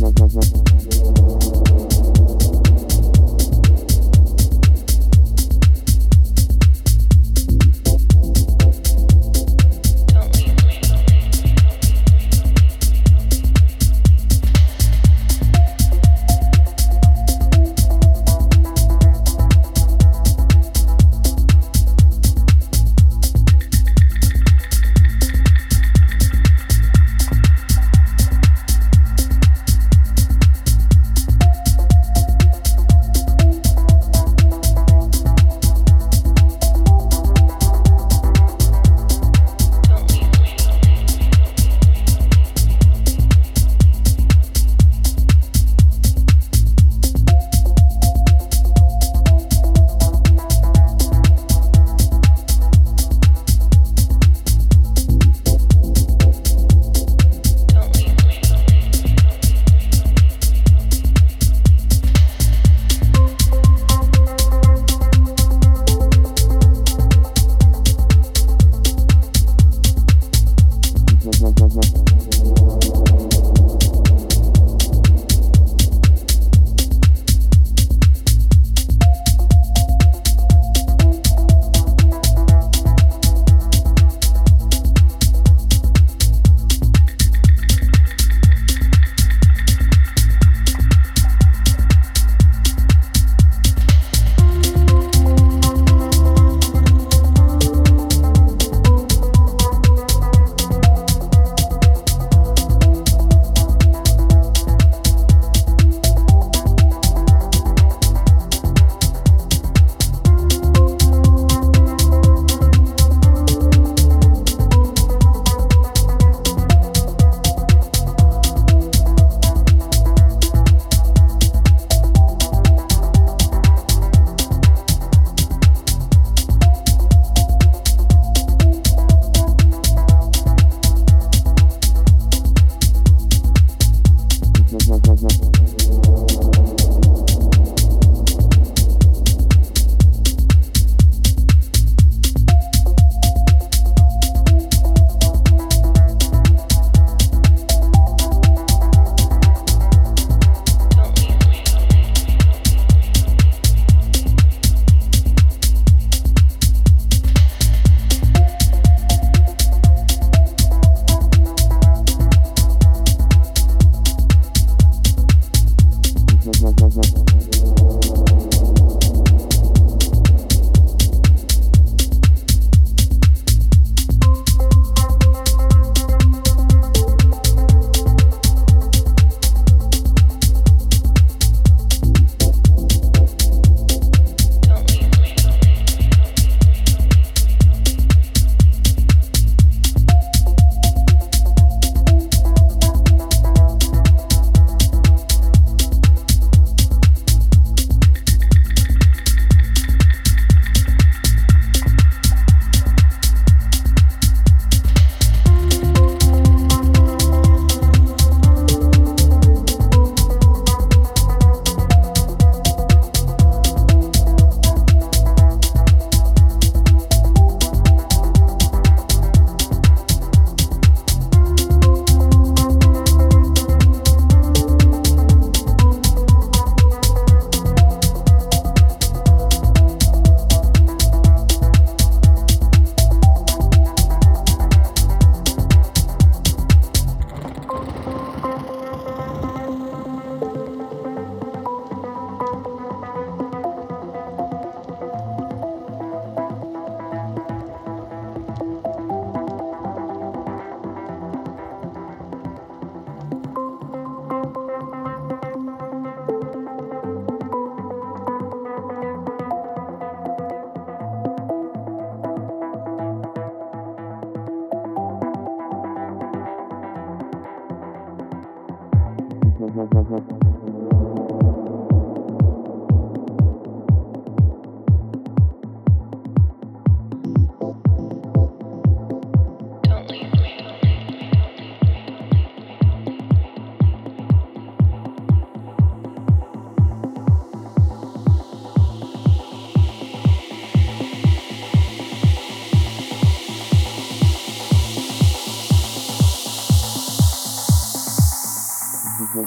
No, no.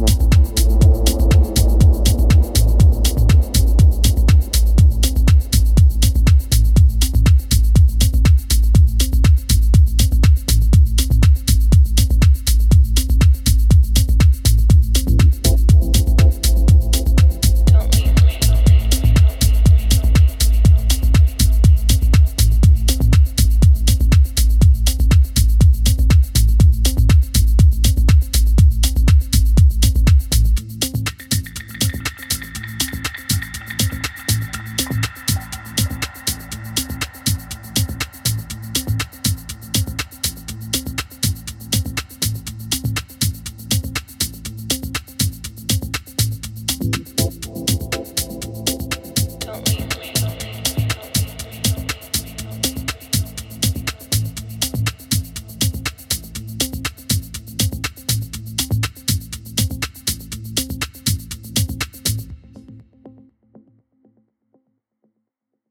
more.